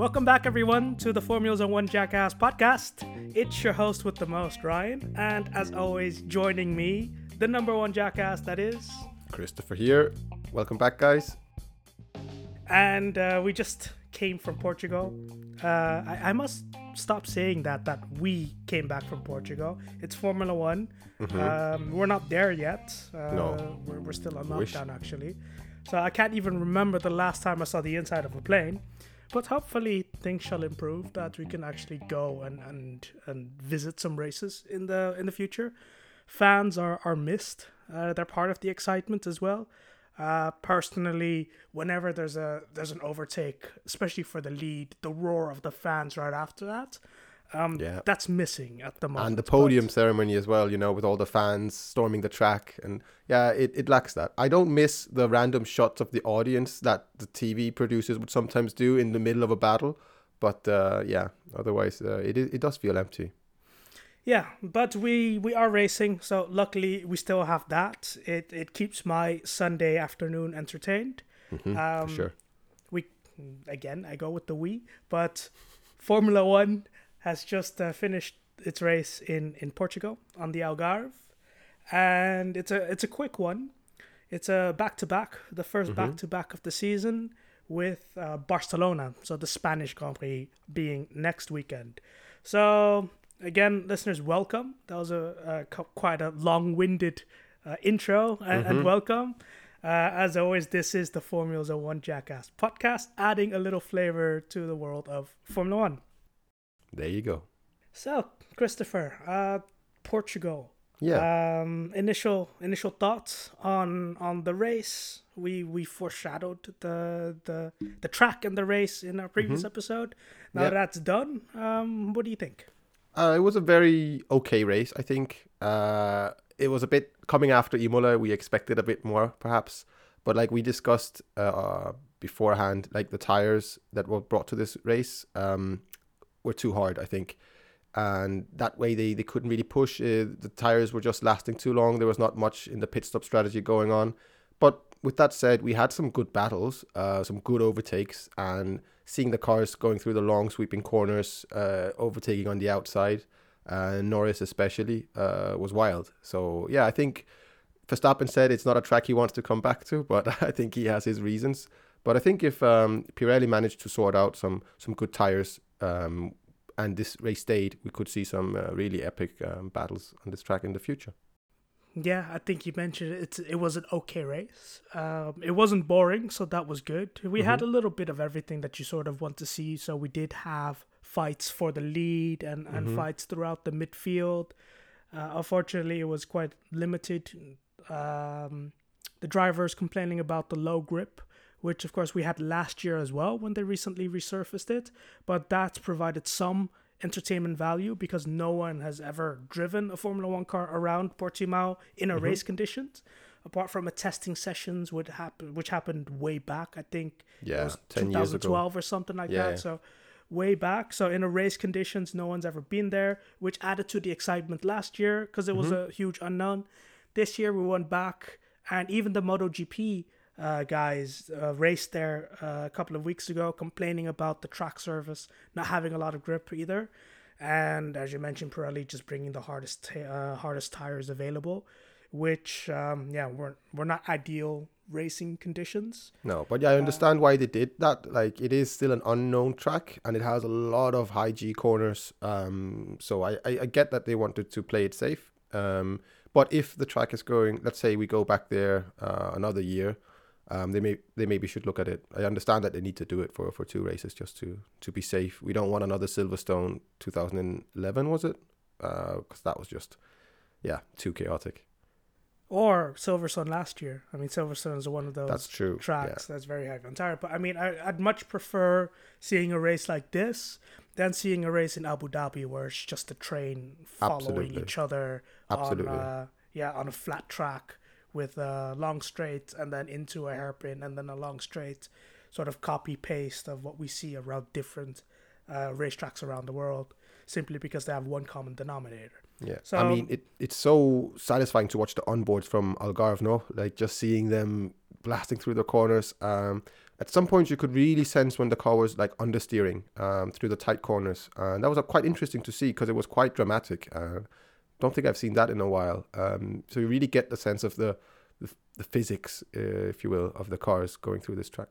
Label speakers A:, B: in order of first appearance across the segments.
A: Welcome back, everyone, to the Formulas on One Jackass podcast. It's your host with the most, Ryan, and as always, joining me, the number one jackass that is.
B: Christopher here. Welcome back, guys.
A: And uh, we just came from Portugal. Uh, I, I must stop saying that that we came back from Portugal. It's Formula One. Um, we're not there yet. Uh,
B: Mm-hmm. No.
A: we're, we're still on lockdown actually. So I can't even remember the last time I saw the inside of a plane. But hopefully things shall improve that we can actually go and, and, and visit some races in the in the future. Fans are, are missed. Uh, they're part of the excitement as well. Uh, personally, whenever there's a there's an overtake, especially for the lead, the roar of the fans right after that, um,
B: Yeah.
A: that's missing at the moment.
B: And the
A: but-
B: podium ceremony as well, you know, with all the fans storming the track. And yeah, it, it lacks that. I don't miss the random shots of the audience that the TV producers would sometimes do in the middle of a battle. But uh, yeah, otherwise, uh, it, it does feel empty.
A: Yeah, but we we are racing, so luckily we still have that. It it keeps my Sunday afternoon entertained.
B: Mhm,
A: Um,
B: for sure.
A: We again, I go with the we, but Formula One has just uh, finished its race in in Portugal on the Algarve, and it's a it's a quick one. It's a back to back, the 1st back to back of the season with uh, Barcelona, so the Spanish Grand Prix being next weekend. So again, listeners, welcome. That was a, a quite a long-winded uh, intro and, and welcome. Uh, as always, this is the Formula One Jackass podcast, adding a little flavor to the world of Formula One.
B: There you go.
A: So, Christopher, uh, Portugal.
B: Yeah.
A: Um, initial initial thoughts on on the race. We we foreshadowed the the the track and the race in our previous episode. Now
B: Yeah.
A: that's done, um, what do you think?
B: Uh, it was a very okay race, I think. Uh, it was a bit coming after Imola. We expected a bit more, perhaps, but like we discussed uh, beforehand, like the tires that were brought to this race um, were too hard, I think, and that way they, they couldn't really push. Uh, the tires were just lasting too long. There was not much in the pit stop strategy going on. But with that said, we had some good battles, uh, some good overtakes, and seeing the cars going through the long sweeping corners, uh, overtaking on the outside, uh, Norris especially, uh, was wild. So yeah, I think Verstappen said it's not a track he wants to come back to, but I think he has his reasons. But I think if um, Pirelli managed to sort out some some good tires um, and this race stayed, we could see some uh, really epic um, battles on this track in the future.
A: Yeah, I think you mentioned it. It's, it was an okay race. Um, it wasn't boring, so that was good. We had a little bit of everything that you sort of want to see. So we did have fights for the lead and, and fights throughout the midfield. Uh, unfortunately, it was quite limited. Um, the drivers complaining about the low grip, which of course we had last year as well when they recently resurfaced it. But that's provided some entertainment value because no one has ever driven a Formula One car around Portimao in a race conditions, apart from a testing sessions would happen, which happened way back. I think
B: Yeah,
A: was
B: 10 years ago.
A: 2012 or something like
B: Yeah,
A: that. So way back. So in a race conditions, no one's ever been there, which added to the excitement last year because it was
B: Mm-hmm.
A: a huge unknown. This year we went back, and even the MotoGP uh, guys uh, raced there uh, a couple of weeks ago, complaining about the track surface not having a lot of grip either. And as you mentioned, Pirelli just bringing the hardest ta- uh, hardest tires available, which um, yeah, were were not ideal racing conditions.
B: No, but yeah, I understand why they did that. Like, it is still an unknown track, and it has a lot of high G corners. Um, so I, I, I get that they wanted to play it safe. Um, but if the track is going, let's say we go back there uh, another year, um, they may they maybe should look at it. I understand that they need to do it for, for two races just to to be safe. We don't want another Silverstone 2011, was it? Because that was just yeah too chaotic.
A: or Silverstone last year. I mean, Silverstone is one of those
B: That's true.
A: tracks that's very heavy on tire. But I mean, I, I'd much prefer seeing a race like this than seeing a race in Abu Dhabi where it's just a train following
B: Absolutely.
A: each other
B: Absolutely.
A: on uh, yeah on a flat track with a long straight and then into a hairpin and then a long straight sort of copy paste of what we see around different uh, racetracks around the world simply because they have one common denominator.
B: Yeah,
A: so, I
B: mean, it, it's so satisfying to watch the onboards from Algarve, no? Like just seeing them blasting through the corners. Um, at some point, you could really sense when the car was like understeering um, through the tight corners, and that was uh, quite interesting to see because it was quite dramatic. Uh, don't think I've seen that in a while. Um, so you really get the sense of the the, the physics, uh, if you will, of the cars going through this track.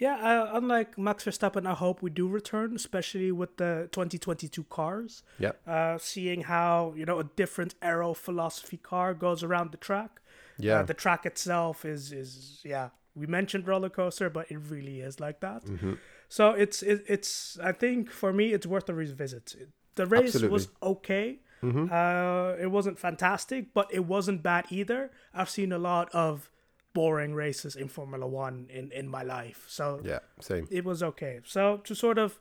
A: Yeah, uh, unlike Max Verstappen, I hope we do return, especially with the 2022 cars.
B: Yeah.
A: Uh, seeing how you know a different aero philosophy car goes around the track.
B: Yeah.
A: Uh, the track itself is is yeah. We mentioned roller coaster, but it really is like that.
B: Mm-hmm.
A: So it's it, it's I think for me it's worth a revisit. The race
B: Absolutely.
A: was okay.
B: Mm-hmm.
A: Uh, it wasn't fantastic, but it wasn't bad either. I've seen a lot of boring races in Formula One in, in my life. So
B: Yeah, same.
A: it was okay. So to sort of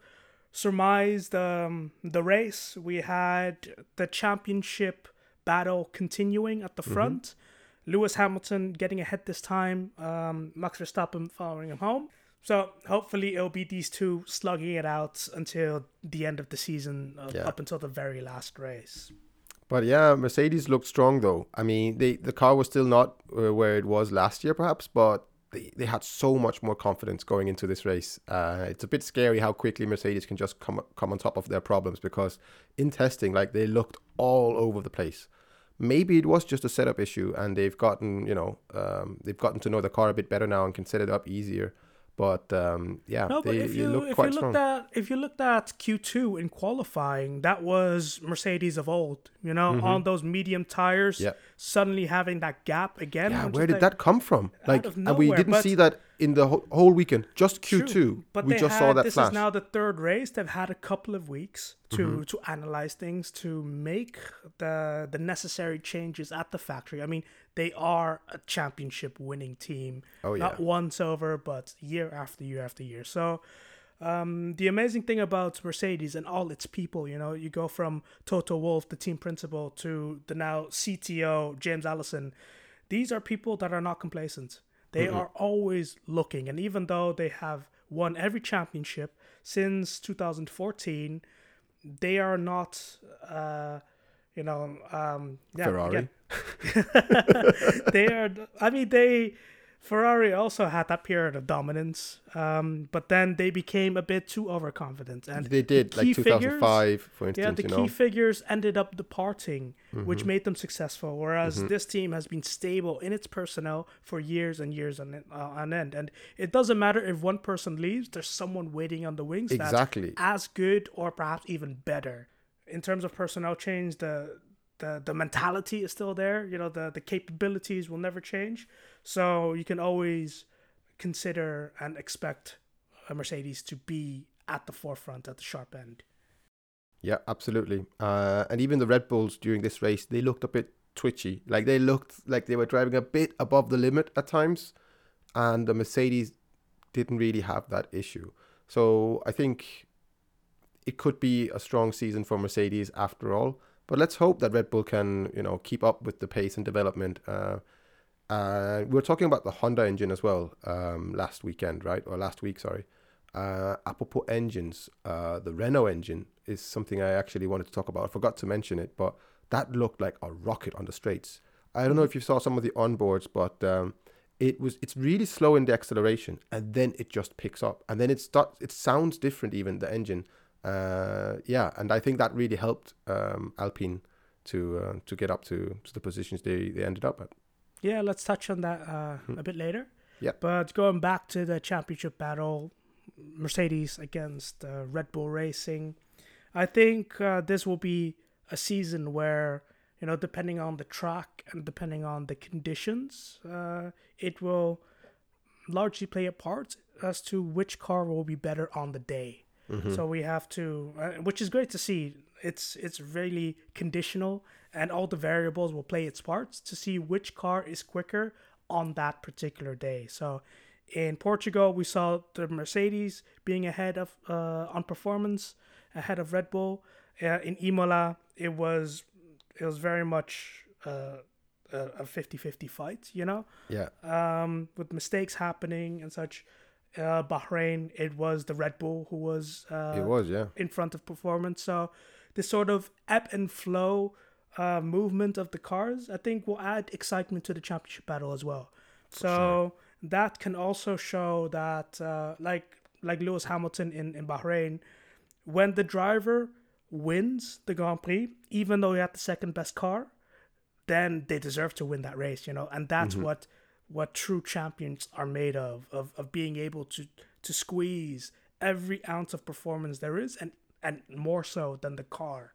A: surmise the um, the race, we had the championship battle continuing at the front. Lewis Hamilton getting ahead this time. Um, Max Verstappen following him home. So hopefully it'll be these two slugging it out until the end of the season, uh,
B: Yeah.
A: up until the very last race.
B: But yeah, Mercedes looked strong though. I mean, they the car was still not uh, where it was last year, perhaps, but they, they had so much more confidence going into this race. Uh, it's a bit scary how quickly Mercedes can just come come on top of their problems because in testing, like they looked all over the place. Maybe it was just a setup issue, and they've gotten you know um, they've gotten to know the car a bit better now and can set it up easier. But um, yeah,
A: No, but
B: they,
A: if you
B: looked
A: if
B: quite
A: you looked at if you looked at Q two in qualifying, that was Mercedes of old. You know, on those medium tires,
B: Mm-hmm.
A: Suddenly having that gap again.
B: Yeah, where did
A: like,
B: that come from? Like,
A: of
B: and we didn't
A: but-
B: see that in the whole, whole weekend. Just Q2,
A: but
B: we just
A: had,
B: saw that
A: this
B: flash.
A: is now the third race. They've had a couple of weeks to
B: Mm-hmm.
A: to analyze things, to make the the necessary changes at the factory. I mean, they are a championship winning team.
B: Oh, yeah, Not
A: once over, but year after year after year. So um, the amazing thing about Mercedes and all its people, you know, you go from Toto Wolff, the team principal, to the now CTO, James Allison. These are people that are not complacent. They are always looking. And even though they have won every championship since 2014, they are not, uh, you know, um, yeah,
B: Ferrari.
A: again, they are. I mean, they Ferrari also had that period of dominance, um, but then they became a bit too overconfident, and
B: they did,
A: key
B: like 2005, for instance.
A: yeah,
B: the
A: key
B: know. Mm-hmm.
A: figures ended up departing, which made them successful. Whereas this team has been stable in its personnel for years and years on, uh, on end, and it doesn't matter if one person leaves. There's someone waiting on the wings
B: Exactly.
A: that's as good or perhaps even better in terms of personnel change. The the the mentality is still there. You know, the the capabilities will never change. So you can always consider and expect a Mercedes to be at the forefront, at the sharp end.
B: Yeah, absolutely. Uh, and even the Red Bulls during this race, they looked a bit twitchy. Like they looked like they were driving a bit above the limit at times, and the Mercedes didn't really have that issue. So I think it could be a strong season for Mercedes after all. But let's hope that Red Bull can, you know, keep up with the pace and development. Uh, uh, we were talking about the Honda engine as well um, last weekend, right? Or last week, sorry. Uh, apropos engines, uh, the Renault engine is something I actually wanted to talk about. I forgot to mention it, but that looked like a rocket on the straights. I don't know if you saw some of the onboards, but um, it was it's really slow in the acceleration, and then it just picks up, and then it starts. It sounds different, even the engine. Uh, yeah, and I think that really helped um, Alpine to uh, to get up to, to the positions they, they ended up at.
A: Yeah, let's touch on that uh, a bit later.
B: Yeah.
A: But going back to the championship battle, Mercedes against uh, Red Bull Racing, I think uh, this will be a season where you know, depending on the track and depending on the conditions, uh, it will largely play a part as to which car will be better on the day. So we have to, uh, which is great to see. It's it's really conditional, and all the variables will play its parts to see which car is quicker on that particular day. So in Portugal, we saw the Mercedes being ahead of uh, on performance, ahead of Red Bull. Uh, in Imola, it was it was very much uh, a a 50-50 fight, you know
B: Yeah,
A: um, with mistakes happening and such. Uh, Bahrain, it was the Red Bull who was uh,
B: it was. Yeah,
A: in front of performance. So this sort of ebb and flow uh, movement of the cars, I think, will add excitement to the championship battle as well. So
B: sure.
A: that can also show that, uh, like like Lewis Hamilton in in Bahrain, when the driver wins the Grand Prix, even though he had the second best car, then they deserve to win that race, you know, and that's
B: Mhm.
A: what what true champions are made of, of of being able to to squeeze every ounce of performance there is, and and more so than the car.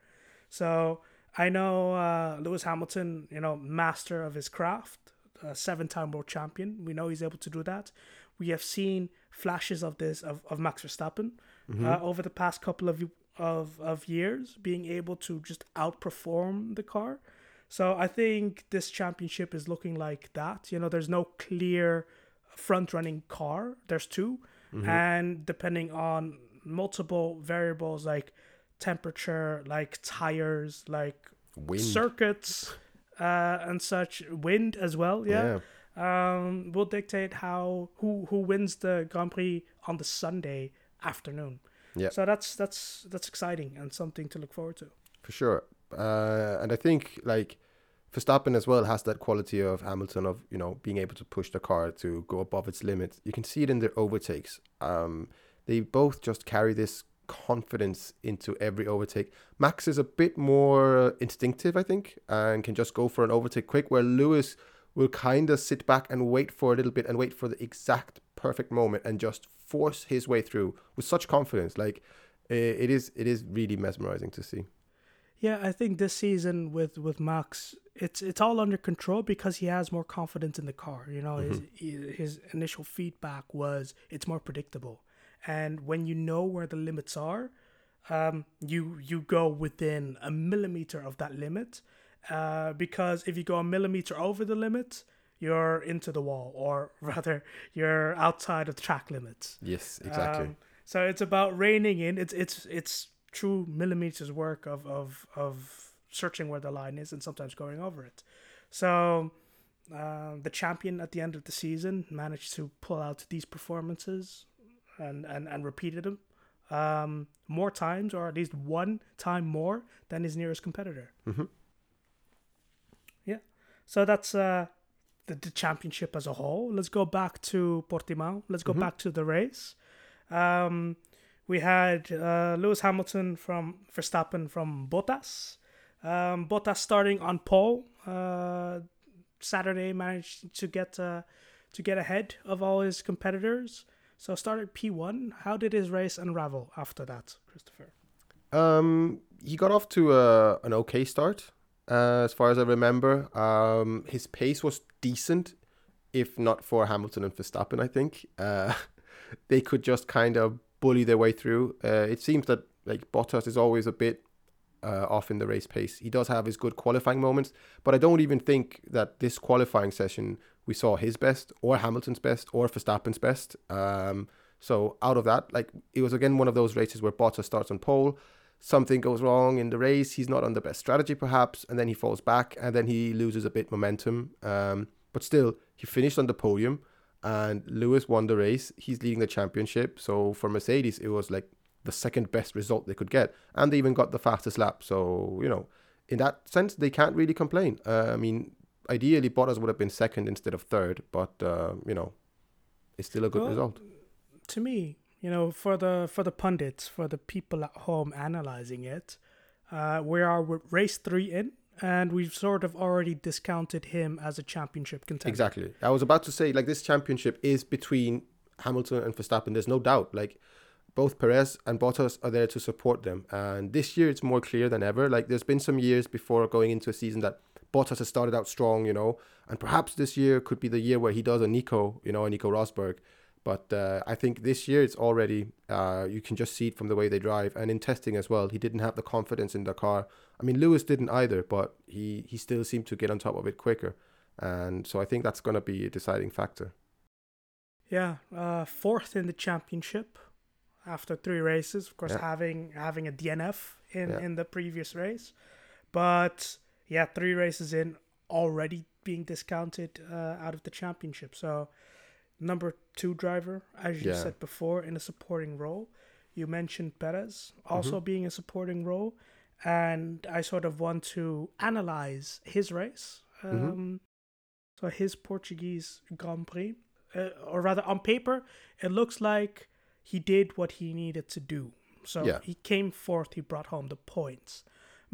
A: So I know uh, Lewis Hamilton, you know, master of his craft, a seven-time world champion. We know he's able to do that. We have seen flashes of this of, of Max Verstappen
B: Mm-hmm.
A: uh, over the past couple of of of years, being able to just outperform the car. So I think this championship is looking like that. You know, there's no clear front-running car. There's 2
B: Mm-hmm.
A: and depending on multiple variables like temperature, like tires, like
B: Wind.
A: circuits, uh, and such, wind as well. Yeah, um, will dictate how who who wins the Grand Prix on the Sunday afternoon.
B: Yeah.
A: So that's that's that's exciting and something to look forward to.
B: for sure. Uh, and I think like Verstappen as well has that quality of Hamilton of you know being able to push the car to go above its limits. You can see it in their overtakes. Um, they both just carry this confidence into every overtake. Max is a bit more uh, instinctive, I think, and can just go for an overtake quick. Where Lewis will kind of sit back and wait for a little bit and wait for the exact perfect moment and just force his way through with such confidence. Like it is, it is really mesmerizing to see.
A: Yeah, I think this season with with Max, it's it's all under control because he has more confidence in the car. You know, mm-hmm. his his initial feedback was it's more predictable, and when you know where the limits are, um, you you go within a millimeter of that limit, uh, because if you go a millimeter over the limit, you're into the wall, or rather, you're outside of the track limits.
B: Yes, exactly.
A: Um, so it's about reining in. It's it's it's true millimeters work of of of searching where the line is and sometimes going over it. So uh, the champion at the end of the season managed to pull out these performances and and and repeated them um, more times or at least one time more than his nearest competitor.
B: Mhm.
A: Yeah. So that's uh, the, the championship as a whole. Let's go back to Portimao. Let's go
B: Mhm.
A: back to the race. Um, we had uh, Lewis Hamilton from Verstappen from Bottas. Um, Bottas starting on pole. Uh, Saturday managed to get uh, to get ahead of all his competitors. So started P one. How did his race unravel after that, Christopher?
B: Um, he got off to a, an okay start, uh, as far as I remember. Um, his pace was decent, if not for Hamilton and Verstappen. I think uh, they could just kind of bully their way through. Uh, it seems that like Bottas is always a bit uh, off in the race pace. He does have his good qualifying moments, but I don't even think that this qualifying session we saw his best or Hamilton's best or Verstappen's best. Um, so out of that, like it was again one of those races where Bottas starts on pole, something goes wrong in the race, he's not on the best strategy perhaps, and then he falls back and then he loses a bit momentum. Um, but still, he finished on the podium and Lewis won the race. He's leading the championship. So for Mercedes, it was like the second best result they could get, and they even got the fastest lap. So you know, in that sense, they can't really complain. Uh, I mean, ideally, Bottas would have been second instead of third, but uh, you know, it's still a good
A: Well,
B: result.
A: To me, you know, for the for the pundits, for the people at home analyzing it, uh, we are race three in, and we've sort of already discounted him as a championship contender.
B: Exactly. I was about to say, like, this championship is between Hamilton and Verstappen. There's no doubt. Like, both Perez and Bottas are there to support them. And this year, it's more clear than ever. Like, there's been some years before going into a season that Bottas has started out strong, you know, and perhaps this year could be the year where he does a Nico, you know, a Nico Rosberg. But uh, I think this year it's already, uh, you can just see it from the way they drive. And in testing as well, he didn't have the confidence in the car. I mean, Lewis didn't either, but he, he still seemed to get on top of it quicker. And so I think that's going to be a deciding factor.
A: Yeah, uh, fourth in the championship after three races. Of course,
B: Yeah.
A: having having a DNF in
B: Yeah.
A: in the previous race, but yeah, three races in already being discounted uh, out of the championship. So number two driver, as you
B: Yeah.
A: said before, in a supporting role. You mentioned Perez also
B: Mm-hmm.
A: being a supporting role, and I sort of want to analyze his race. Um,
B: Mhm.
A: So his Portuguese Grand Prix, uh, or rather on paper, it looks like he did what he needed to do. So
B: Yeah.
A: he came fourth, he brought home the points.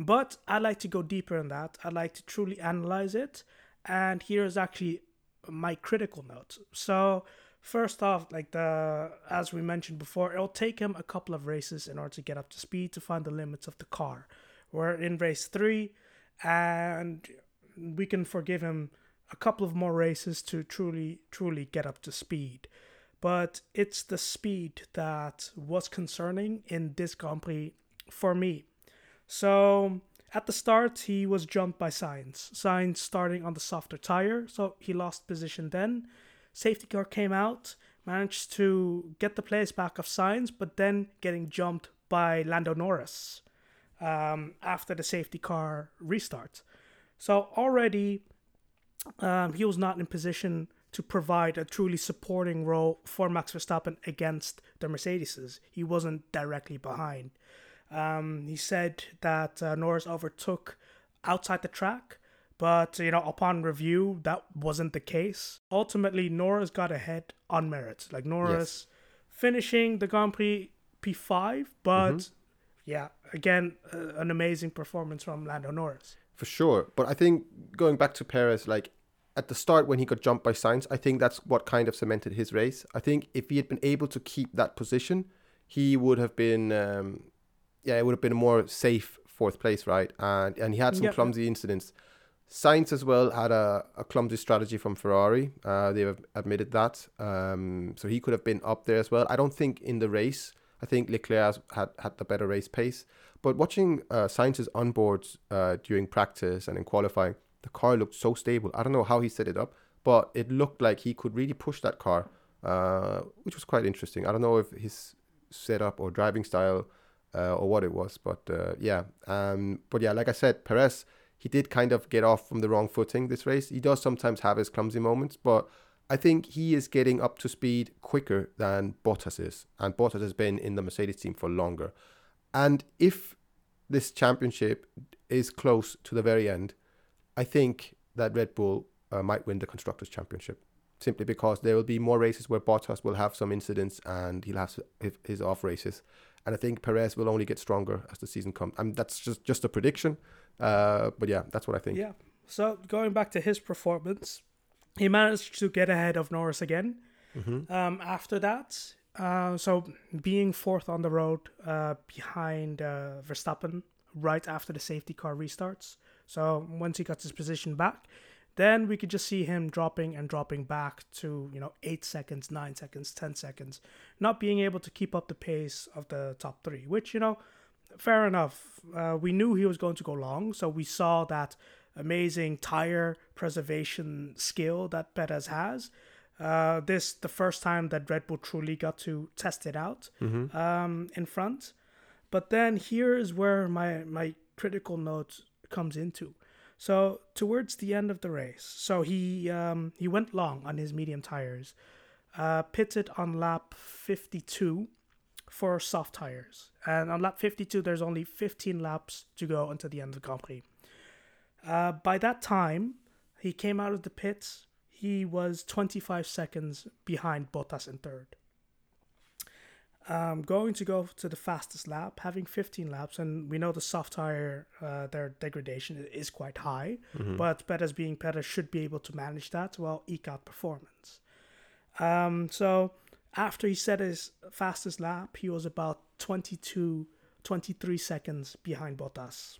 A: But I like to go deeper in that. I like to truly analyze it. And here is actually my critical note. So first off, like the as we mentioned before, it'll take him a couple of races in order to get up to speed to find the limits of the car. We're in race three, and we can forgive him a couple of more races to truly, truly get up to speed. But it's the speed that was concerning in this Grand Prix for me. So at the start, he was jumped by Sainz. Sainz starting on the softer tire, so he lost position then. Safety car came out, managed to get the place back of Sainz, but then getting jumped by Lando Norris um, after the safety car restart. So already um, he was not in position to provide a truly supporting role for Max Verstappen against the Mercedeses. He wasn't directly behind. Um, he said that uh, Norris overtook outside the track, but you know, upon review, that wasn't the case. Ultimately, Norris got ahead on merit. Like Norris finishing the Grand Prix P5, but yeah, again, uh, an amazing performance from Lando Norris.
B: For sure. But I think going back to Perez, like at the start when he got jumped by Sainz, I think that's what kind of cemented his race. I think if he had been able to keep that position, he would have been, um, yeah, it would have been a more safe fourth place, right? And and he had some clumsy incidents. Sainz as well had a, a clumsy strategy from Ferrari. Uh, they've admitted that. Um, so he could have been up there as well. I don't think in the race. I think Leclerc has- had had the better race pace. But watching uh, Sainz's onboards uh, during practice and in qualifying, the car looked so stable. I don't know how he set it up, but it looked like he could really push that car, uh, which was quite interesting. I don't know if his setup or driving style uh, or what it was, but uh, yeah. Um, but yeah, like I said, Perez, he did kind of get off from the wrong footing this race. He does sometimes have his clumsy moments, but I think he is getting up to speed quicker than Bottas is, and Bottas has been in the Mercedes team for longer. And if this championship is close to the very end, I think that Red Bull uh, might win the Constructors' Championship simply because there will be more races where Bottas will have some incidents and he'll have his- his off races. And I think Perez will only get stronger as the season comes. I mean, that's just, just a prediction. Uh, but yeah, that's what I think.
A: Yeah. So going back to his performance, he managed to get ahead of Norris again.
B: Mm-hmm.
A: Um, after that, uh, so being fourth on the road uh, behind uh, Verstappen right after the safety car restarts. So once he got his position back, then we could just see him dropping and dropping back to you know eight seconds, nine seconds, ten seconds, not being able to keep up the pace of the top three. Which you know, fair enough. Uh, we knew he was going to go long, so we saw that amazing tire preservation skill that Perez has. Uh, this the first time that Red Bull truly got to test it out
B: Mm-hmm.
A: um, in front. But then here is where my my critical note comes into. So towards the end of the race, so he um, he went long on his medium tires, uh, pitted on lap 52 for soft tires, and on lap 52 there's only 15 laps to go until the end of the Grand Prix. Uh, by that time, he came out of the pits. He was 25 seconds behind Bottas in third. Um, going to go to the fastest lap, having 15 laps, and we know the soft tire, uh, their degradation is quite high,
B: Mm-hmm.
A: but Perez being Perez should be able to manage that while eke out performance. Um, so after he set his fastest lap, he was about 22, 23 seconds behind Bottas.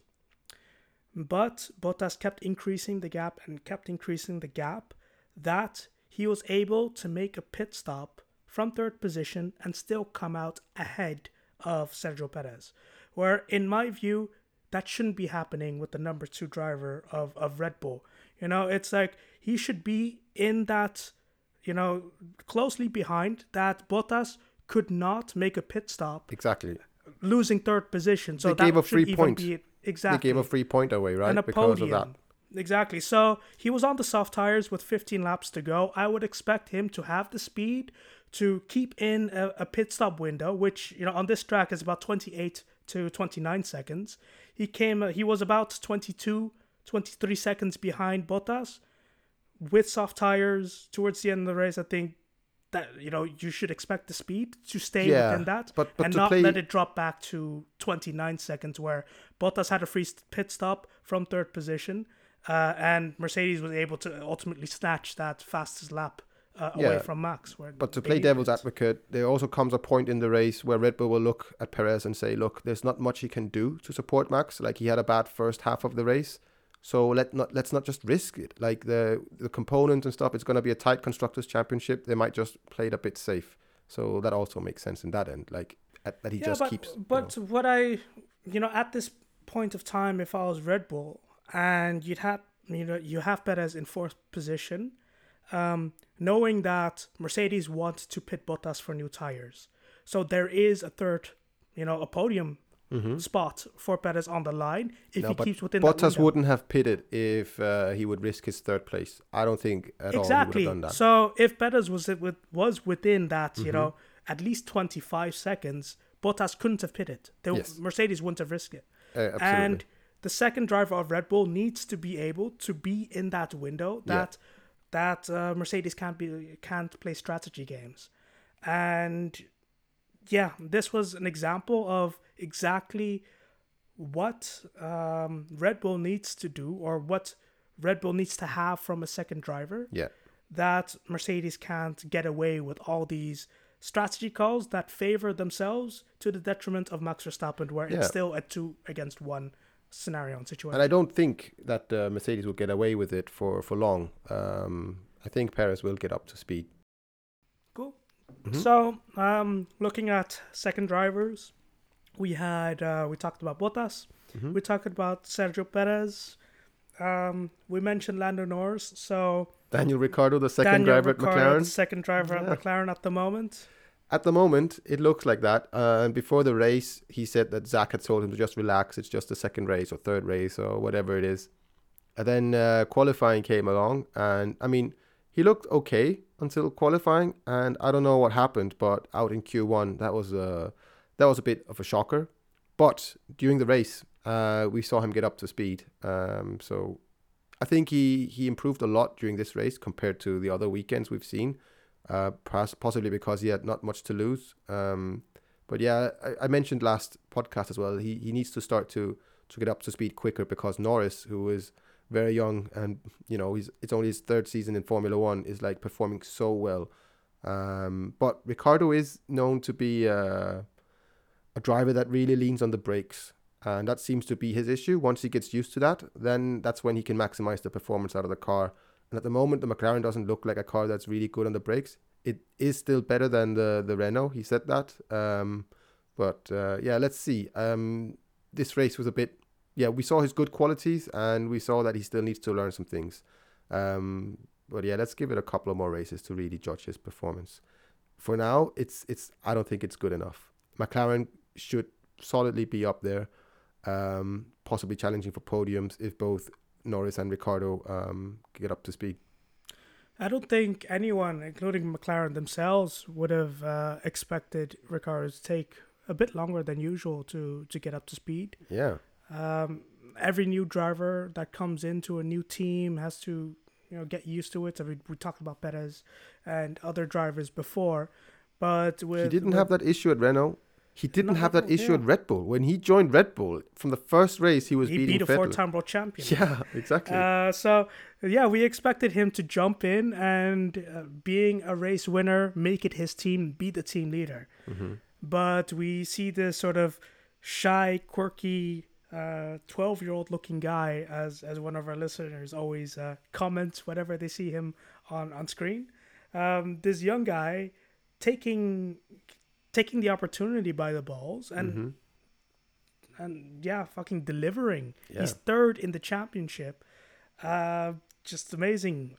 A: But Bottas kept increasing the gap and kept increasing the gap that he was able to make a pit stop from third position and still come out ahead of Sergio Perez. Where, in my view, that shouldn't be happening with the number two driver of, of Red Bull. You know, it's like he should be in that, you know, closely behind that Bottas could not make a pit stop,
B: Exactly.
A: losing third position. So
B: They
A: that
B: gave a free point.
A: be
B: They gave a free point away, right? because
A: podium.
B: of that.
A: Exactly. So he was on the soft tires with 15 laps to go. I would expect him to have the speed to keep in a, a pit stop window, which you know on this track is about 28 to 29 seconds. He came. He was about 22, 23 seconds behind Bottas. with soft tires towards the end of the race, I think that you know you should expect the speed to stay
B: Yeah,
A: within that
B: but- but
A: and not
B: play-
A: let it drop back to 29 seconds where Bottas had a free pit stop from third position uh, and Mercedes was able to ultimately snatch that fastest lap uh, away
B: Yeah,
A: from Max. Where
B: But to play devil's
A: it.
B: advocate, there also comes a point in the race where Red Bull will look at Perez and say, "Look, there's not much he can do to support Max. Like he had a bad first half of the race, so let not let's not just risk it. Like the the components and stuff, it's going to be a tight constructors championship. They might just play it a bit safe. So that also makes sense in that end. Like at, that he
A: yeah,
B: just
A: but,
B: keeps. you
A: But
B: know.
A: what I, you know, at this point of time, if I was Red Bull and you'd have, you know, you have Perez in fourth position, um, knowing that Mercedes wants to pit Bottas for new tires, so there is a third, you know, a podium spot for Perez on the line if
B: Mm-hmm. No,
A: he keeps within that
B: Bottas wouldn't have pitted if uh, he would risk his third place. I don't think at
A: exactly.
B: all he would have done that.
A: So if Perez was it with was within that,
B: Mm-hmm.
A: you know, at least twenty five seconds, Bottas couldn't have pitted. They,
B: Yes.
A: Mercedes wouldn't have risked it.
B: Uh.
A: And the second driver of Red Bull needs to be able to be in that window
B: Yeah.
A: That uh, Mercedes can't be can't play strategy games, and yeah, this was an example of exactly what um, Red Bull needs to do or what Red Bull needs to have from a second driver
B: yeah.
A: that Mercedes can't get away with all these strategy calls that favor themselves to the detriment of Max Verstappen, where
B: Yeah.
A: it's still a two against one scenario and situation.
B: And I don't think that uh, Mercedes will get away with it for, for long. Um, I think Perez will get up to speed.
A: cool.
B: Mhm.
A: So, um, looking at second drivers, we had uh, we talked about Bottas,
B: Mhm.
A: we talked about Sergio Perez. Um, we mentioned Lando Norris, so
B: Daniel Ricciardo, the second
A: Daniel
B: driver
A: Ricciardo,
B: at
A: the
B: McLaren.
A: second driver
B: Yeah.
A: at McLaren at the moment.
B: At the moment, it looks like that. Uh, and before the race, he said that Zak had told him to just relax. It's just the second race or third race or whatever it is. And then uh, qualifying came along, and I mean, he looked okay until qualifying. And I don't know what happened, but out in Q1, that was a that was a bit of a shocker. But during the race, uh, we saw him get up to speed. Um, so I think he he improved a lot during this race compared to the other weekends we've seen uh, possibly because he had not much to lose. Um, but yeah, I, I mentioned last podcast as well. He he needs to start to to get up to speed quicker because Norris, who is very young and you know he's it's only his third season in Formula One, is like performing so well. Um, but Ricciardo is known to be uh, a driver that really leans on the brakes. And that seems to be his issue. Once he gets used to that, then that's when he can maximize the performance out of the car. And at the moment, the McLaren doesn't look like a car that's really good on the brakes. It is still better than the the Renault. He said that. Um, but uh, yeah, let's see. Um, this race was a bit. Yeah, we saw his good qualities, and we saw that he still needs to learn some things. Um, but yeah, let's give it a couple of more races to really judge his performance. For now, it's it's. I don't think it's good enough. McLaren should solidly be up there, um, possibly challenging for podiums if both Norris and Ricciardo um, get up to speed.
A: I don't think anyone, including McLaren themselves, would have uh, expected Ricciardo to take a bit longer than usual to, to get up to speed.
B: Yeah,
A: Um, every new driver that comes into a new team has to, you know, get used to it. So we, we talked about Perez and other drivers before, but with
B: he didn't
A: with-
B: have that issue at Renault. He didn't have that issue
A: yeah.
B: at Red Bull. When he joined Red Bull, from the first race, he was
A: He
B: beating
A: beat a
B: Vettel.
A: four-time world champion.
B: Yeah, exactly.
A: Uh, so yeah, we expected him to jump in and, uh, being a race winner, make it his team, be the team leader.
B: hmm
A: But we see this sort of shy, quirky, twelve-year-old looking guy, as as one of our listeners always uh, comments whenever they see him on on screen. Um, this young guy taking taking the opportunity by the balls and
B: hmm
A: and yeah, fucking delivering.
B: Yeah.
A: He's third in the championship. Uh, just amazing.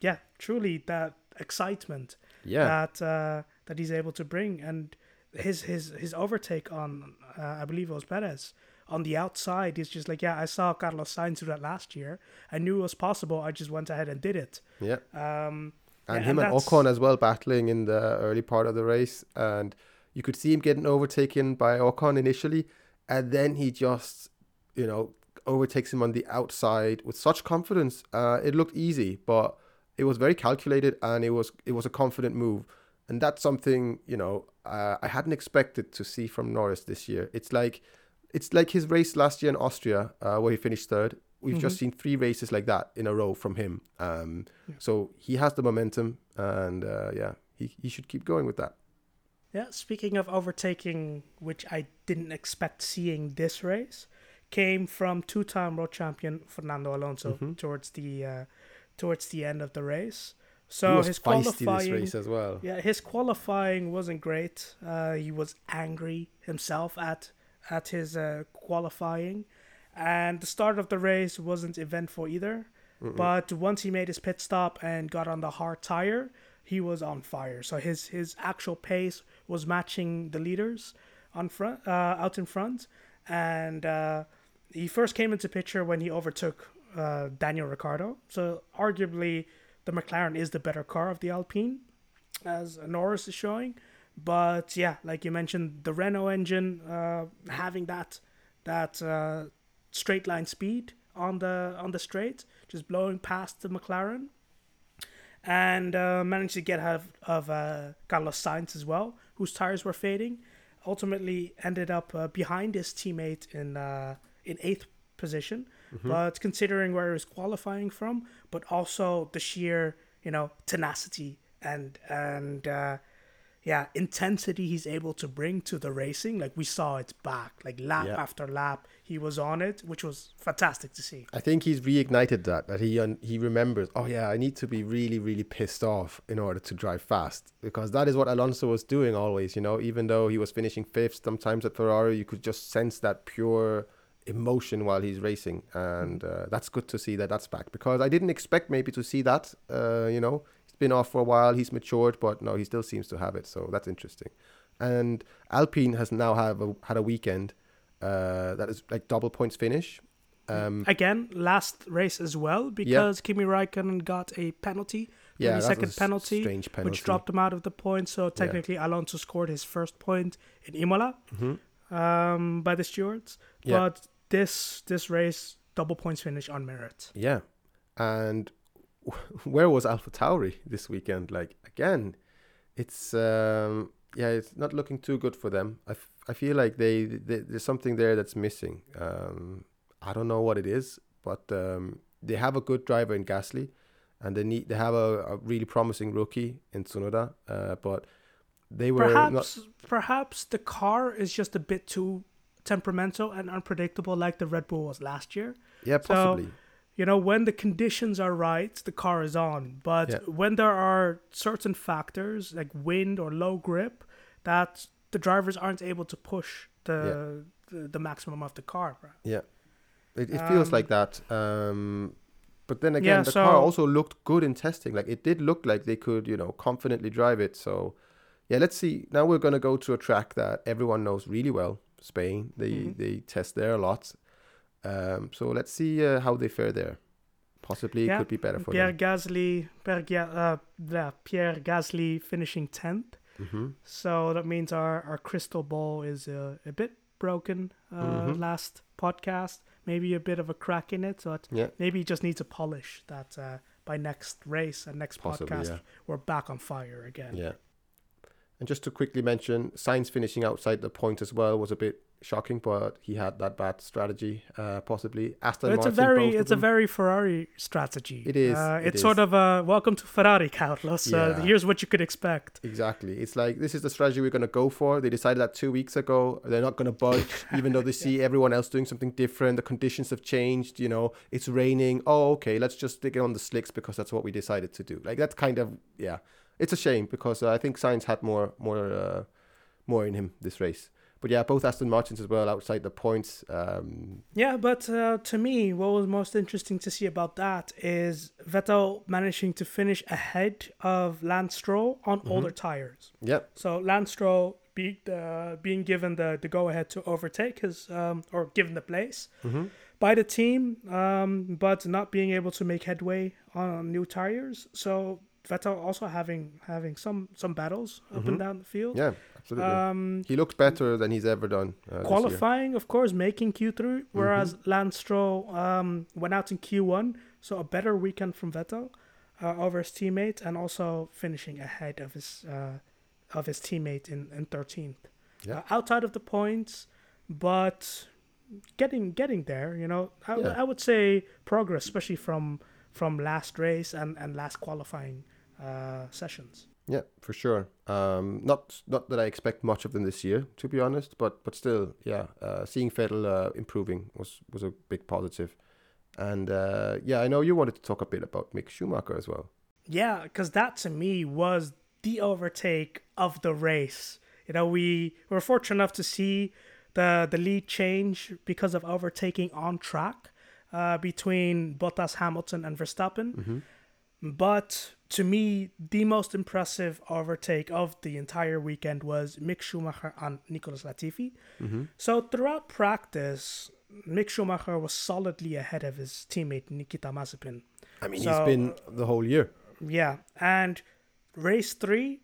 A: Yeah, truly that excitement
B: Yeah,
A: that uh, that he's able to bring, and his his his overtake on uh, I believe it was Perez on the outside. He's just like, yeah, I saw Carlos Sainz do that last year. I knew it was possible. I just went ahead and did it.
B: yeah.
A: Um,
B: and
A: Yeah,
B: him
A: and
B: Ocon as well battling in the early part of the race, and you could see him getting overtaken by Ocon initially, and then he just, you know, overtakes him on the outside with such confidence. Uh, it looked easy, but it was very calculated and it was it was a confident move, and that's something you know uh, I hadn't expected to see from Norris this year. It's like it's like his race last year in Austria uh, where he finished third. We've just seen three races like that in a row from him. Um,
A: Yeah.
B: So he has the momentum, and uh, yeah, he he should keep going with that.
A: Yeah, speaking of overtaking, which I didn't expect seeing this race, came from two-time world champion Fernando Alonso
B: Mhm.
A: towards the uh, towards the end of the race.
B: he
A: So
B: was
A: his
B: feisty this
A: qualifying,
B: race as well.
A: yeah, his qualifying wasn't great. Uh, he was angry himself at at his uh, qualifying, and the start of the race wasn't eventful either.
B: Mm-mm.
A: But once he made his pit stop and got on the hard tire, he was on fire. So his his actual pace was matching the leaders on front, uh, out in front, and uh, he first came into picture when he overtook uh, Daniel Ricciardo. So arguably, the McLaren is the better car of the Alpine, as Norris is showing. But yeah, like you mentioned, the Renault engine uh, having that that uh, straight line speed on the on the straight, just blowing past the McLaren, and uh, managed to get out of, uh, Carlos Sainz as well, whose tires were fading. Ultimately, ended up uh, behind his teammate in uh, in eighth position.
B: Mm-hmm.
A: But considering where he was qualifying from, but also the sheer you know tenacity and and uh, yeah intensity he's able to bring to the racing, like we saw it back, like lap
B: Yeah.
A: after lap, he was on it, which was fantastic to see.
B: I think he's reignited that. That he un- he remembers. Oh yeah, I need to be really really pissed off in order to drive fast because that is what Alonso was doing always. You know, even though he was finishing fifth, sometimes at Ferrari, you could just sense that pure emotion while he's racing, and uh, that's good to see that that's back because I didn't expect maybe to see that. Uh, you know, been off for a while, he's matured, but no, he still seems to have it. So that's interesting. And Alpine has now have a, had a weekend uh, that is like double points finish. Um,
A: Again, last race as well because Kimi Raikkonen got a penalty,
B: yeah,
A: second penalty,
B: strange penalty.
A: which dropped him out of the points. So technically, Alonso scored his first point in Imola
B: Mhm.
A: um, by the stewards.
B: Yeah.
A: But this this race double points finish on merit.
B: Yeah, and where was Alpha Tauri this weekend? Like again, it's um, yeah, it's not looking too good for them. I, f- I feel like they, they there's something there that's missing. Um, I don't know what it is, but um, they have a good driver in Gasly, and they need they have a, a really promising rookie in Tsunoda. Uh, but they were not.
A: Perhaps perhaps the car is just a bit too temperamental and unpredictable, like the Red Bull was last year.
B: Yeah, possibly.
A: You know when the conditions are right the car is on but
B: Yeah.
A: when there are certain factors like wind or low grip that the drivers aren't able to push the the, the maximum of the car right?
B: Yeah, it, it feels
A: Um,
B: like that. Um, but then again,
A: yeah,
B: the car also looked good in testing. Like it did look like they could, you know, confidently drive it. So, yeah, let's see. Now we're gonna go to a track that everyone knows really well, Spain. They
A: Mhm.
B: they test there a lot. Um, so let's see uh, how they fare there. Possibly it could be better for
A: Pierre
B: them.
A: Gasly Pierre, uh, yeah, Pierre Gasly finishing 10th
B: hmm
A: so that means our, our crystal ball is uh, a bit broken uh,
B: Mhm.
A: last podcast maybe a bit of a crack in it but
B: Yeah,
A: maybe he just needs to polish that uh, by next race and next
B: possibly.
A: podcast
B: Yeah.
A: we're back on fire again.
B: Yeah. And just to quickly mention, Sainz finishing outside the point as well was a bit shocking, but he had that bad strategy, uh, possibly. Aston
A: But it's a very it's a very Ferrari strategy.
B: It is,
A: Uh,
B: it
A: it's
B: is.
A: sort of a welcome to Ferrari, Carlos. Uh, here's what you could expect.
B: Exactly. It's like this is the strategy we're going to go for. They decided that two weeks ago. They're not going to budge, even though they see everyone else doing something different. The conditions have changed. You know, it's raining. Oh, okay. Let's just stick it on the slicks because that's what we decided to do. Like that's kind of yeah. It's a shame because uh, I think Sainz had more more uh, more in him this race. But yeah, both Aston Martins as well outside the points. Um,
A: Yeah, but uh, to me, what was most interesting to see about that is Vettel managing to finish ahead of Lance Stroll on
B: Mm-hmm.
A: older tires.
B: yeah,
A: So Lance Stroll be, uh, being given the, the go ahead to overtake his um, or given the place
B: hmm
A: by the team, um, but not being able to make headway on new tires. So Vettel also having having some some battles up and
B: Mhm.
A: down the field.
B: yeah, absolutely.
A: Um,
B: he looked better than he's ever done. Uh,
A: qualifying, of course, making Q3, whereas
B: Mm-hmm.
A: Lance Stroll um, went out in Q1, so a better weekend from Vettel. uh, over his teammate and also finishing ahead of his uh, of his teammate in in thirteenth.
B: Yeah.
A: Uh, outside of the points, but getting getting there. You know, I,
B: Yeah.
A: I would say progress, especially from from last race and and last qualifying uh, sessions.
B: Yeah, for sure. Um, not not that I expect much of them this year, to be honest, but but still, yeah. Uh, seeing Vettel uh, improving was was a big positive, and uh, yeah, I know you wanted to talk a bit about Mick Schumacher as well.
A: Yeah, because that to me was the overtake of the race. You know, we were fortunate enough to see the the lead change because of overtaking on track uh, between Bottas, Hamilton, and Verstappen. But to me, the most impressive overtake of the entire weekend was Mick Schumacher on Nicholas Latifi. So throughout practice, Mick Schumacher was solidly ahead of his teammate Nikita Mazepin.
B: I mean,
A: So-
B: he's been the whole year.
A: Yeah, and race three,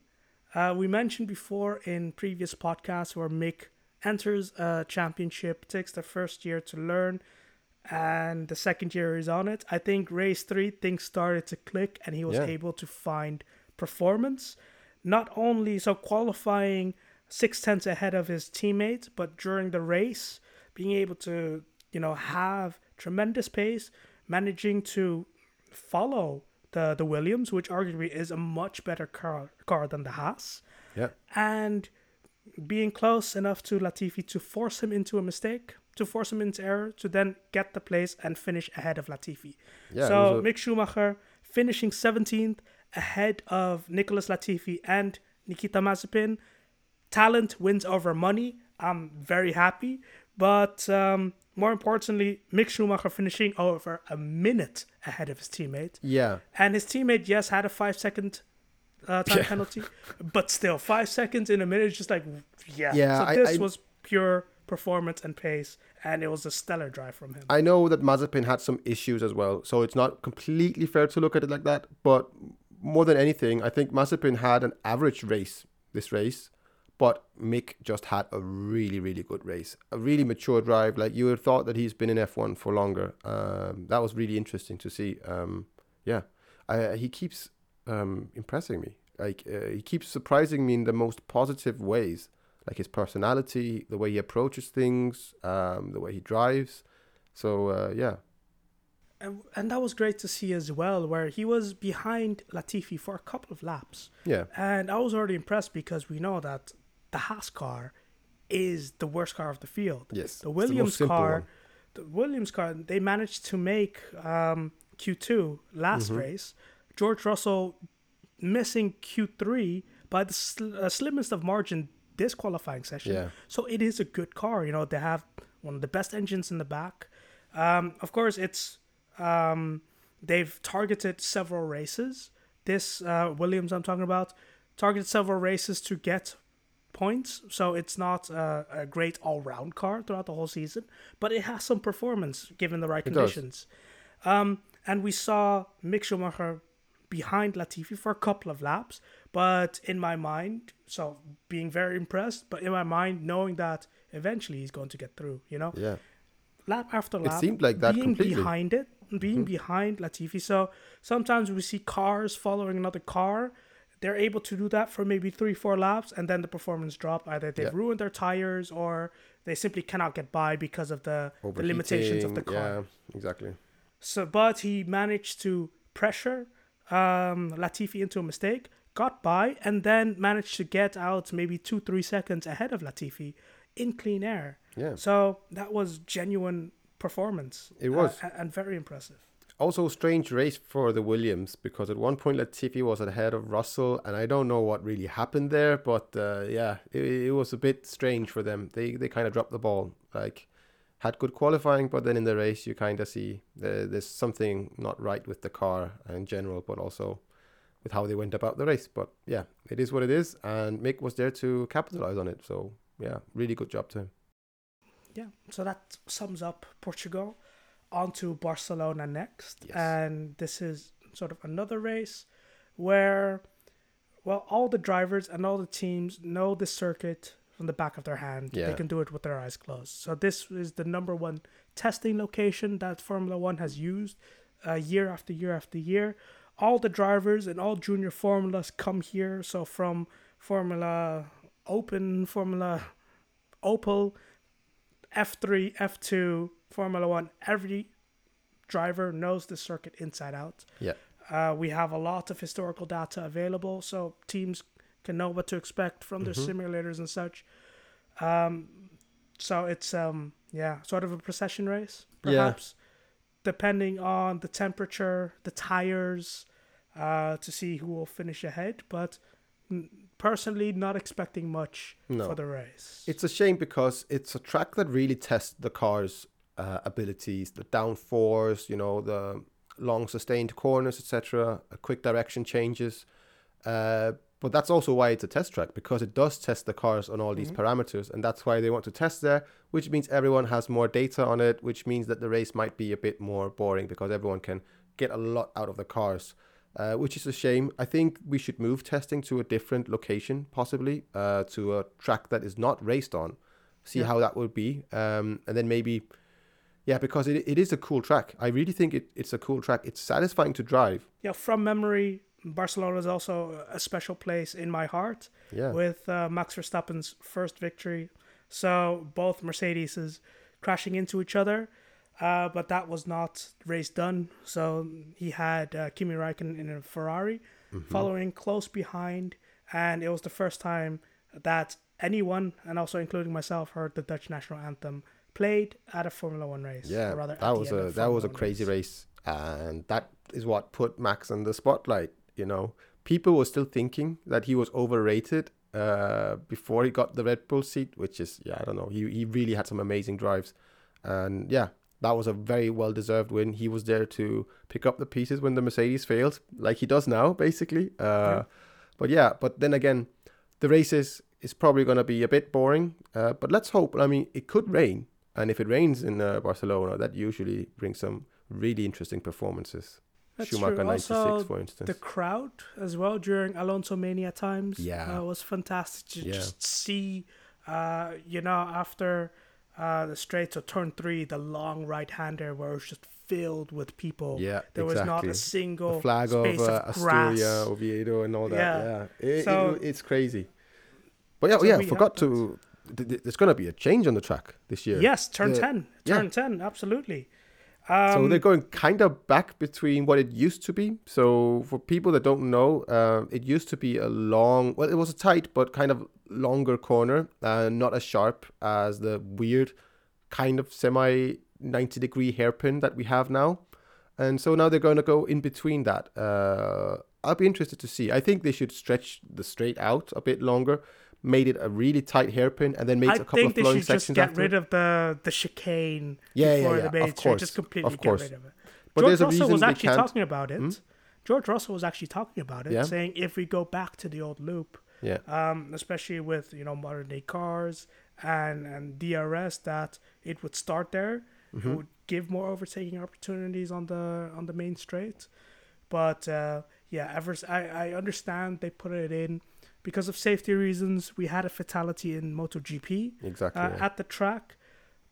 A: uh, we mentioned before in previous podcasts where Mick enters a championship, takes the first year to learn, and the second year is on it. I think race three things started to click, and he was
B: Yeah.
A: able to find performance. Not only so qualifying six tenths ahead of his teammates, but during the race, being able to you know have tremendous pace, managing to follow the the Williams, which arguably is a much better car car than the Haas,
B: Yeah,
A: and being close enough to Latifi to force him into a mistake, to force him into error, to then get the place and finish ahead of Latifi.
B: yeah.
A: so
B: a-
A: Mick Schumacher finishing 17th ahead of Nicholas Latifi and Nikita Mazepin. Talent wins over money. I'm very happy, but um, more importantly, Mick Schumacher finishing over a minute ahead of his teammate.
B: yeah,
A: And his teammate, yes, had a five second uh, time
B: Yeah.
A: penalty, but still, five seconds in a minute is just like, yeah.
B: Yeah,
A: So
B: I-
A: this
B: I-
A: was pure performance and pace, and it was a stellar drive from him.
B: I know that Mazepin had some issues as well, so it's not completely fair to look at it like that. But more than anything, I think Mazepin had an average race this race, but Mick just had a really, really good race, a really mature drive. Like you would have thought that he's been in F1 for longer. Um, that was really interesting to see. Um, yeah, I, he keeps um, impressing me. Like uh, he keeps surprising me in the most positive ways. Like his personality, the way he approaches things, um, the way he drives. So uh, yeah,
A: And, and that was great to see as well, where he was behind Latifi for a couple of laps.
B: yeah,
A: And I was already impressed because we know that the Haas car is the worst car of the field.
B: yes.
A: The Williams
B: simple
A: car,
B: one.
A: the Williams car, they managed to make um, Q2 last
B: Mm-hmm.
A: race. George Russell missing Q3 by the sl- uh, slimmest of margin this qualifying session.
B: Yeah.
A: So it is a good car. You know, they have one of the best engines in the back. Um, of course, it's um, they've targeted several races. This uh, Williams I'm talking about targeted several races to get points. So it's not a, a great all round car throughout the whole season, but it has some performance given the right
B: It
A: conditions. Um, and we saw Mick Schumacher behind Latifi for a couple of laps, but in my mind, so being very impressed, but in my mind, knowing that eventually he's going to get through, you know?
B: Yeah.
A: lap after lap.
B: It seemed like that
A: being
B: completely.
A: behind it, being behind Latifi. So sometimes we see cars following another car. They're able to do that for maybe three, four laps, and then the performance drop. Either they've
B: Yeah.
A: ruined their tires or they simply cannot get by because of the, the limitations of the car.
B: Yeah, exactly.
A: So, but he managed to pressure um, Latifi into a mistake, got by, and then managed to get out maybe two, three seconds ahead of Latifi in clean air.
B: Yeah.
A: So that was genuine performance.
B: It was.
A: uh, and very impressive.
B: Also, strange race for the Williams because at one point Latifi was ahead of Russell, and I don't know what really happened there, but uh, yeah, it, it was a bit strange for them. They they kind of dropped the ball. Like had good qualifying, but then in the race you kind of see the, there's something not right with the car in general, but also with how they went about the race. But yeah, it is what it is, and Mick was there to capitalize on it. So yeah, really good job to him.
A: Yeah. So that sums up Portugal. On to Barcelona next.
B: Yes.
A: And this is sort of another race where, well, all the drivers and all the teams know the circuit from the back of their hand.
B: Yeah.
A: They can do it with their eyes closed. So this is the number one testing location that Formula One has used uh, year after year after year. All the drivers and all junior formulas come here. So from Formula Open, Formula Opel, F3, F2, Formula One, every driver knows the circuit inside out.
B: Yeah.
A: Uh, we have a lot of historical data available, so teams can know what to expect from their
B: Mhm.
A: simulators and such. Um, so it's um, yeah, sort of a procession race,
B: Yeah.
A: perhaps, depending on the temperature, the tires, uh, to see who will finish ahead. But personally, not expecting much
B: No.
A: for the race.
B: It's a shame because it's a track that really tests the car's uh, abilities, the downforce, you know, the long sustained corners, etc., quick direction changes. Uh, but that's also why it's a test track because it does test the cars on all these
A: Mhm.
B: parameters, and that's why they want to test there. Which means everyone has more data on it, which means that the race might be a bit more boring because everyone can get a lot out of the cars. Uh, which is a shame. I think we should move testing to a different location, possibly uh, to a track that is not raced on. See
A: Yeah.
B: how that would be, um, and then maybe, yeah, because it, it is a cool track. I really think it, it's a cool track. It's satisfying to drive.
A: yeah, from memory, Barcelona is also a special place in my heart.
B: Yeah,
A: with uh, Max Verstappen's first victory. So both Mercedes crashing into each other, uh, but that was not race done. So he had uh, Kimi Räikkönen in a Ferrari
B: Mhm.
A: following close behind, and it was the first time that anyone, and also including myself, heard the Dutch national anthem played at a Formula One race.
B: yeah.
A: rather
B: that was a that was a crazy race, and that is what put Max in the spotlight. You know, people were still thinking that he was overrated uh, before he got the Red Bull seat, which is yeah, I don't know. He he really had some amazing drives, and yeah, that was a very well deserved win. He was there to pick up the pieces when the Mercedes failed, like he does now, basically. Uh,
A: Yeah.
B: But yeah, but then again, the races is probably going to be a bit boring. Uh, but let's hope. I mean, it could rain, and if it rains in uh, Barcelona, that usually brings some really interesting performances.
A: That's
B: Schumacher
A: true.
B: 96,
A: Also,
B: for instance.
A: the crowd as well during Alonso Mania times.
B: Yeah.
A: uh, was fantastic to
B: Yeah.
A: just see. Uh, you know, after uh, the straight to turn three, the long right hander where it was just filled with people.
B: yeah,
A: there was not a single
B: the flag of,
A: space
B: uh,
A: of grass.
B: Asturia, Oviedo, and all that.
A: Yeah.
B: Yeah, It-
A: So-
B: it- it's crazy. But yeah,
A: So
B: yeah,
A: we
B: forgot to. th- th- There's going to be a change on the track this year.
A: Yes, turn
B: The-
A: ten,
B: yeah.
A: turn ten, absolutely. Um,
B: so they're going kind of back between what it used to be. So for people that don't know, uh, it used to be a long, well, it was a tight but kind of longer corner, and not as sharp as the weird kind of semi 90 degree hairpin that we have now. And so now they're going to go in between that. Uh, I'll be interested to see. I think they should stretch the straight out a bit longer, made it a really tight hairpin, and then made
A: I
B: a couple of flowing sections.
A: I think they should just get rid of the the chicane
B: Yeah, yeah,
A: before
B: yeah,
A: the main
B: of course,
A: Just completely
B: of course.
A: get rid of it.
B: But
A: George
B: there's
A: Russell was actually
B: can't-
A: talking about it.
B: Hmm?
A: George Russell was actually talking about it,
B: Yeah.
A: saying if we go back to the old loop,
B: Yeah.
A: um, especially with you know modern day cars and and DRS, that it would start there.
B: Mhm.
A: It would give more overtaking opportunities on the on the main straight. But uh, yeah, ever I I understand they put it in because of safety reasons. We had a fatality in MotoGP
B: Exactly.
A: uh, at the track.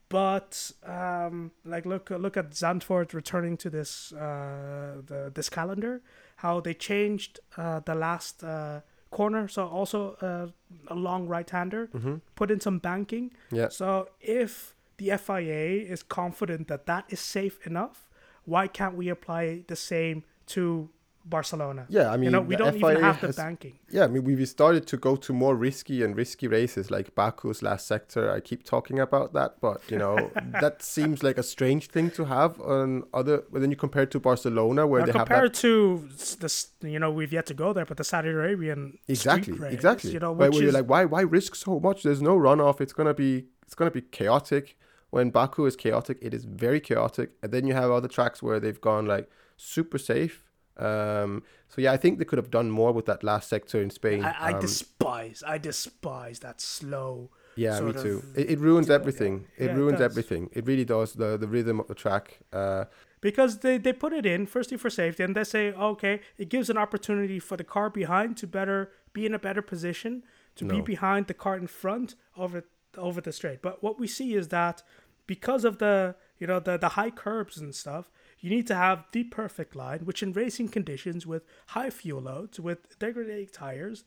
A: But um, like look look at Zandvoort returning to this uh, the this calendar, how they changed uh, the last uh, corner, so also uh, a long right hander,
B: hmm
A: put in some banking.
B: Yeah.
A: So if the FIA is confident that that is safe enough, why can't we apply the same to Barcelona?
B: Yeah, I mean,
A: you know, we don't even
B: FIA
A: have the
B: has-
A: banking.
B: Yeah, I mean, we we started to go to more risky and risky races like Baku's last sector. I keep talking about that, but you know, that seems like a strange thing to have on other. But then you compare it to Barcelona, where
A: Now,
B: they have
A: compared
B: that
A: to this, you know, we've yet to go there, but the Saudi Arabian
B: exactly,
A: race,
B: exactly.
A: you know,
B: where,
A: which
B: where you're
A: is
B: like, why, why risk so much? There's no runoff. It's gonna be, it's gonna be chaotic. When Baku is chaotic, it is very chaotic. And then you have other tracks where they've gone like super safe. Um, so yeah, I think they could have done more with that last sector in Spain.
A: I, I
B: Um,
A: despise, I despise that slow.
B: Yeah, me too. It, it ruins
A: deal, yeah.
B: everything. It
A: Yeah,
B: ruins
A: does.
B: everything. It really does. The the rhythm of the track. Uh,
A: because they, they put it in firstly for safety and they say okay it gives an opportunity for the car behind to better be in a better position to be behind the car in front over over the straight but what we see is that because of the you know the the high curbs and stuff you need to have the perfect line, which in racing conditions with high fuel loads, with degrading tires,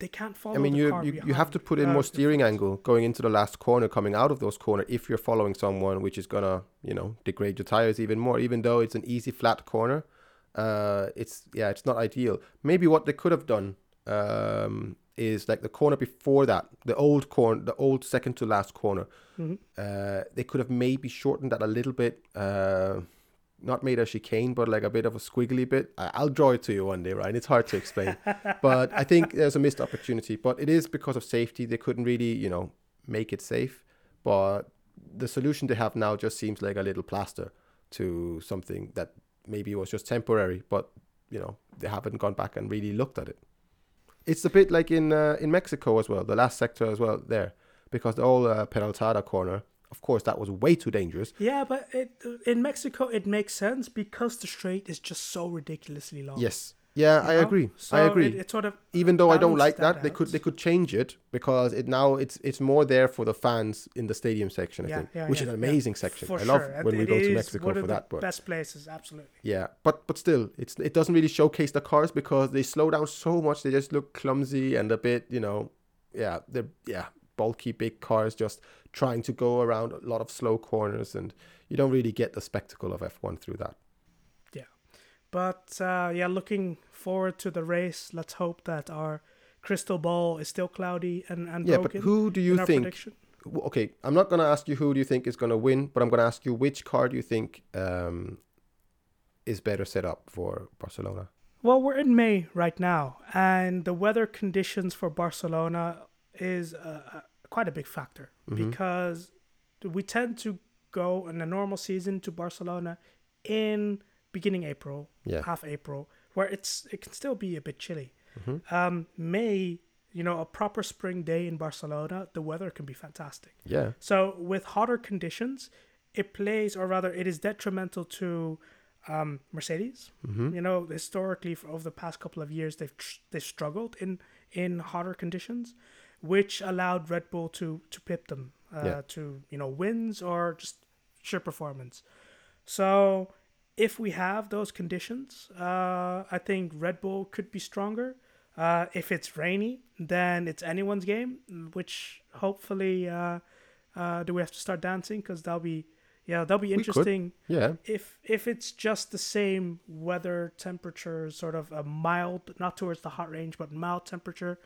A: they can't follow.
B: I mean,
A: the
B: you you, you have to put in
A: uh,
B: more steering angle going into the last corner, coming out of those corner. If you're following someone, which is gonna you know degrade your tires even more, even though it's an easy flat corner, uh, it's yeah, it's not ideal. Maybe what they could have done um, is like the corner before that, the old corner, the old second to last corner.
A: Mhm.
B: Uh, they could have maybe shortened that a little bit. Uh, not made a chicane, but like a bit of a squiggly bit. I- I'll draw it to you one day, Ryan. It's hard to explain, but I think there's a missed opportunity. But it is because of safety. They couldn't really, you know, make it safe. But the solution they have now just seems like a little plaster to something that maybe was just temporary. But you know, they haven't gone back and really looked at it. It's a bit like in uh, in Mexico as well, the last sector as well there, because the whole uh, Peraltada corner. Of course, that was way too dangerous.
A: Yeah, but it, in Mexico it makes sense because the straight is just so ridiculously long.
B: Yes. Yeah, I
A: know?
B: agree.
A: So
B: I agree.
A: It, it sort of
B: Even though I don't like that,
A: that
B: they could they could change it because it now it's it's more there for the fans in the stadium section, I
A: Yeah,
B: think,
A: yeah,
B: which
A: yeah,
B: is an amazing section.
A: for
B: I love
A: sure.
B: when
A: and
B: we go to Mexico for that, but
A: best places, absolutely.
B: yeah, but but still, it's it doesn't really showcase the cars because they slow down so much. They just look clumsy and a bit, you know, yeah, they're yeah bulky big cars just trying to go around a lot of slow corners, and you don't really get the spectacle of F1 through that.
A: Yeah, but uh, yeah, looking forward to the race. Let's hope that our crystal ball is still cloudy and, and
B: Yeah,
A: broken
B: but who do you think?
A: prediction.
B: Okay, I'm not gonna ask you who do you think is gonna win, but I'm gonna ask you which car do you think um, is better set up for Barcelona?
A: Well, we're in May right now, and the weather conditions for Barcelona is uh, uh, quite a big factor
B: Mhm.
A: because we tend to go in a normal season to Barcelona in beginning April,
B: Yeah.
A: half April, where it's it can still be a bit chilly.
B: Mhm.
A: Um, May, you know, a proper spring day in Barcelona, the weather can be fantastic.
B: Yeah.
A: So with hotter conditions, it plays, or rather, it is detrimental to um, Mercedes.
B: hmm
A: You know, historically, for over the past couple of years, they've tr- they've struggled in in hotter conditions, which allowed Red Bull to to pip them uh,
B: Yeah.
A: to you know wins or just sheer performance. So if we have those conditions, uh, I think Red Bull could be stronger. Uh, if it's rainy, then it's anyone's game. Which hopefully, uh, uh, do we have to start dancing? Because that'll be yeah, that'll be interesting
B: Yeah.
A: if if it's just the same weather temperature, sort of a mild, not towards the hot range, but mild temperature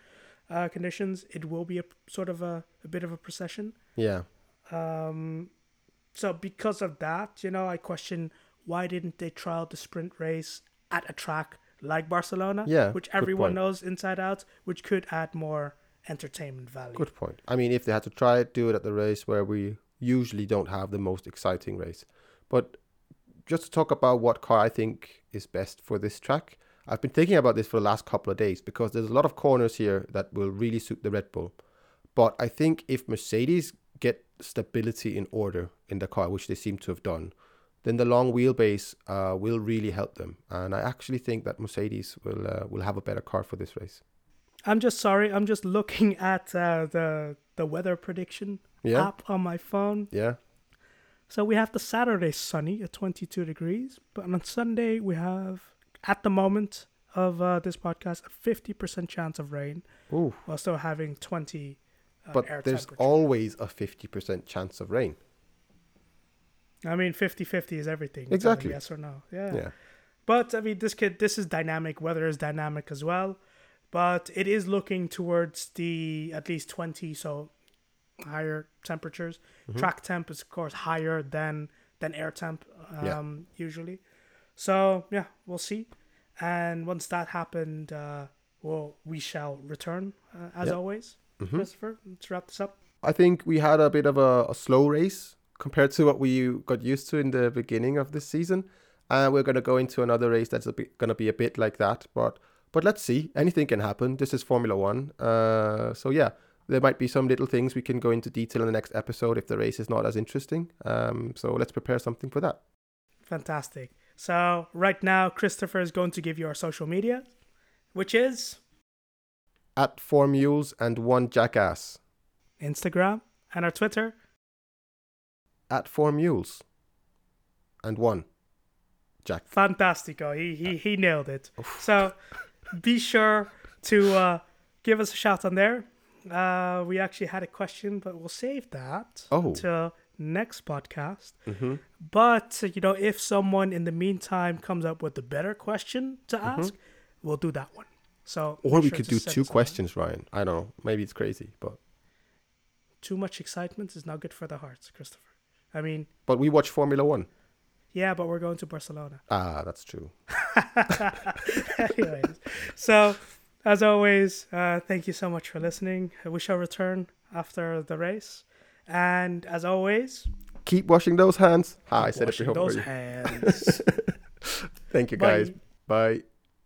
A: uh, conditions, it will be a sort of a, a bit of a procession.
B: Yeah.
A: Um, so because of that, you know, I question why didn't they trial the sprint race at a track like Barcelona,
B: Yeah,
A: which everyone
B: point.
A: knows inside out, which could add more entertainment value.
B: Good point. I mean, if they had to try it, do it at the race where we usually don't have the most exciting race. But just to talk about what car I think is best for this track, I've been thinking about this for the last couple of days because there's a lot of corners here that will really suit the Red Bull. But I think if Mercedes get stability in order in the car, which they seem to have done, then the long wheelbase uh, will really help them. And I actually think that Mercedes will uh, will have a better car for this race.
A: I'm just sorry. I'm just looking at uh, the the weather prediction
B: Yeah,
A: app on my phone.
B: yeah.
A: So we have the Saturday sunny at 22 degrees, but on Sunday we have, at the moment of uh, this podcast, a 50% chance of rain,
B: Ooh.
A: while still having 20 uh,
B: but
A: air
B: there's always a 50% chance of rain.
A: I mean, 50-50 is everything.
B: Exactly.
A: Yes or no. Yeah.
B: Yeah.
A: But I mean, this kid, this is dynamic. Weather is dynamic as well, but it is looking towards the at least 20, so higher temperatures.
B: Mhm.
A: Track temp is of course higher than than air temp um,
B: Yeah.
A: usually. So yeah, we'll see. And once that happened, uh, well, we shall return uh, as
B: Yeah.
A: always.
B: Mhm.
A: Christopher, let's wrap this up.
B: I think we had a bit of a, a slow race compared to what we got used to in the beginning of this season. And we're going to go into another race that's going to be a bit like that. But but let's see. Anything can happen. This is Formula One. Uh, so yeah, there might be some little things we can go into detail in the next episode if the race is not as interesting. Um, so let's prepare something for that.
A: Fantastic. So right now, Christopher is going to give you our social media, which is
B: At four mules and one jackass.
A: Instagram and our Twitter.
B: At four mules and one Jack.
A: Fantastico. He he he nailed it. So be sure to uh, give us a shout on there. Uh, we actually had a question, but we'll save that
B: Oh.
A: Next podcast.
B: Mm-hmm.
A: But you know, if someone in the meantime comes up with a better question to ask, we'll do that one. So
B: Mm-hmm. Or we
A: sure
B: could do two questions, Ryan. I don't know. Maybe it's crazy, but
A: Too much excitement is not good for the hearts, Christopher. I mean,
B: but we watch Formula One.
A: yeah, but we're going to Barcelona.
B: Ah, that's true.
A: Anyways, so as always, uh, thank you so much for listening. We shall return after the race, and as always,
B: Keep washing those hands. Ah, I said it before.
A: those hands.
B: Thank you,
A: Bye.
B: guys. Bye.